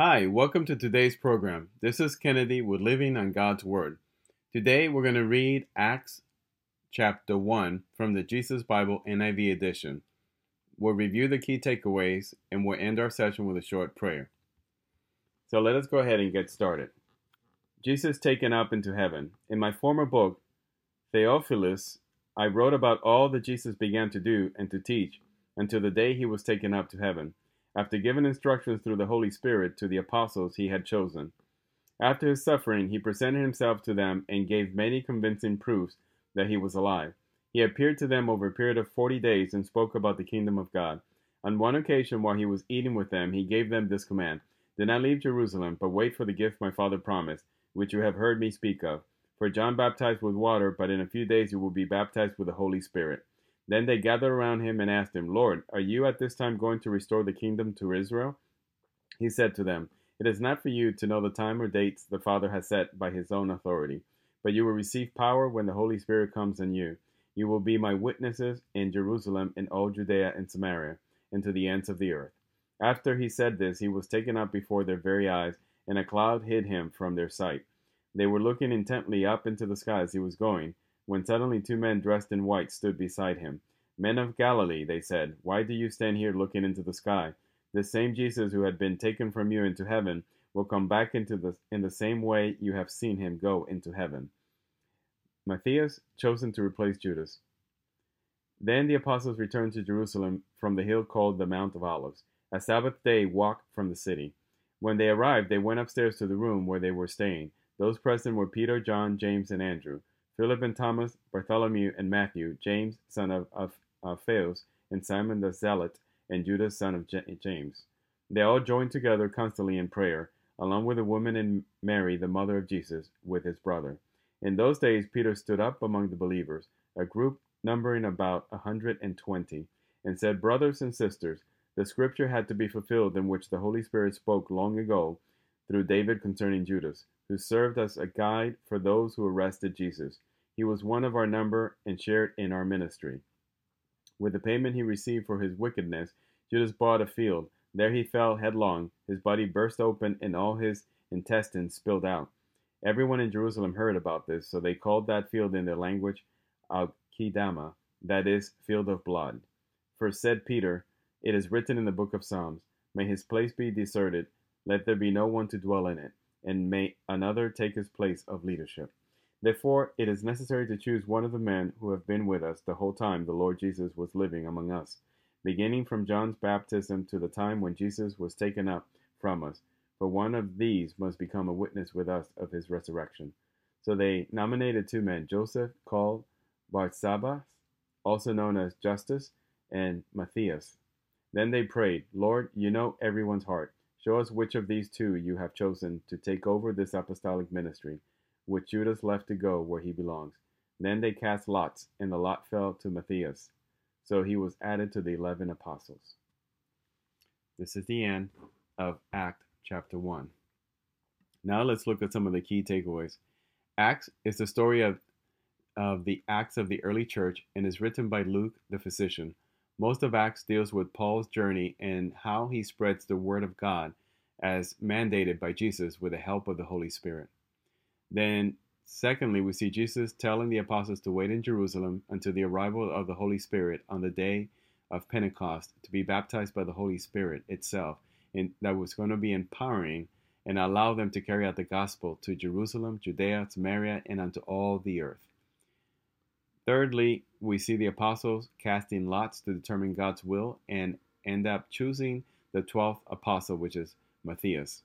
Hi, welcome to today's program. This is Kennedy with Living on God's Word. Today we're going to read Acts chapter 1 from the Jesus Bible NIV edition. We'll review the key takeaways and we'll end our session with a short prayer. So let us go ahead and get started. Jesus taken up into heaven. In my former book, Theophilus, I wrote about all that Jesus began to do and to teach until the day he was taken up to heaven after giving instructions through the Holy Spirit to the apostles he had chosen. After his suffering, he presented himself to them and gave many convincing proofs that he was alive. He appeared to them over a period of forty days and spoke about the kingdom of God. On one occasion, while he was eating with them, he gave them this command Do not leave Jerusalem, but wait for the gift my Father promised, which you have heard me speak of. For John baptized with water, but in a few days you will be baptized with the Holy Spirit. Then they gathered around him and asked him, Lord, are you at this time going to restore the kingdom to Israel? He said to them, It is not for you to know the time or dates the Father has set by his own authority, but you will receive power when the Holy Spirit comes on you. You will be my witnesses in Jerusalem, in all Judea and Samaria, and to the ends of the earth. After he said this, he was taken up before their very eyes, and a cloud hid him from their sight. They were looking intently up into the sky as he was going when suddenly two men dressed in white stood beside him. Men of Galilee, they said, why do you stand here looking into the sky? The same Jesus who had been taken from you into heaven will come back into the, in the same way you have seen him go into heaven. Matthias, chosen to replace Judas. Then the apostles returned to Jerusalem from the hill called the Mount of Olives, a Sabbath day walk from the city. When they arrived, they went upstairs to the room where they were staying. Those present were Peter, John, James, and Andrew. Philip and Thomas, Bartholomew and Matthew, James, son of, of and Simon the Zealot, and Judas, son of James. They all joined together constantly in prayer, along with the woman and Mary, the mother of Jesus, with his brother. In those days, Peter stood up among the believers, a group numbering about a hundred and twenty, and said, Brothers and sisters, the scripture had to be fulfilled in which the Holy Spirit spoke long ago through David concerning Judas, who served as a guide for those who arrested Jesus. He was one of our number and shared in our ministry. With the payment he received for his wickedness, Judas bought a field. There he fell headlong. His body burst open and all his intestines spilled out. Everyone in Jerusalem heard about this, so they called that field in their language Akeldama, that is, field of blood. For said Peter, it is written in the book of Psalms, May his place be deserted, let there be no one to dwell in it, and may another take his place of leadership. Therefore, it is necessary to choose one of the men who have been with us the whole time the Lord Jesus was living among us, beginning from John's baptism to the time when Jesus was taken up from us. For one of these must become a witness with us of his resurrection. So they nominated two men, Joseph, called Barsabbas, also known as Justus, and Matthias. Then they prayed, Lord, you know everyone's heart. Show us which of these two you have chosen to take over this apostolic ministry which Judas left to go where he belongs. Then they cast lots, and the lot fell to Matthias. So he was added to the eleven apostles. This is the end of Act chapter 1. Now let's look at some of the key takeaways. Acts is the story of, of the Acts of the early church and is written by Luke the physician. Most of Acts deals with Paul's journey and how he spreads the word of God as mandated by Jesus with the help of the Holy Spirit. Then, secondly, we see Jesus telling the apostles to wait in Jerusalem until the arrival of the Holy Spirit on the day of Pentecost to be baptized by the Holy Spirit itself, and that was going to be empowering and allow them to carry out the gospel to Jerusalem, Judea, Samaria, and unto all the earth. Thirdly, we see the apostles casting lots to determine God's will and end up choosing the 12th apostle, which is Matthias.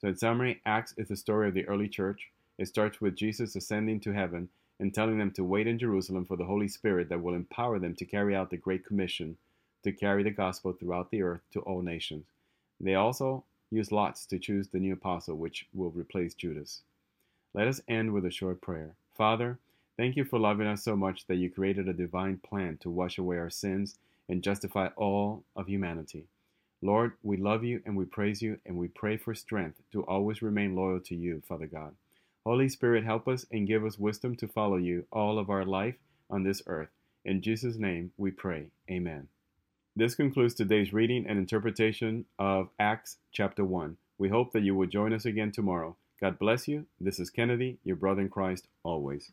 So, in summary, Acts is the story of the early church. It starts with Jesus ascending to heaven and telling them to wait in Jerusalem for the Holy Spirit that will empower them to carry out the Great Commission to carry the gospel throughout the earth to all nations. They also use lots to choose the new apostle, which will replace Judas. Let us end with a short prayer. Father, thank you for loving us so much that you created a divine plan to wash away our sins and justify all of humanity. Lord, we love you and we praise you and we pray for strength to always remain loyal to you, Father God. Holy Spirit, help us and give us wisdom to follow you all of our life on this earth. In Jesus' name we pray. Amen. This concludes today's reading and interpretation of Acts chapter 1. We hope that you will join us again tomorrow. God bless you. This is Kennedy, your brother in Christ, always.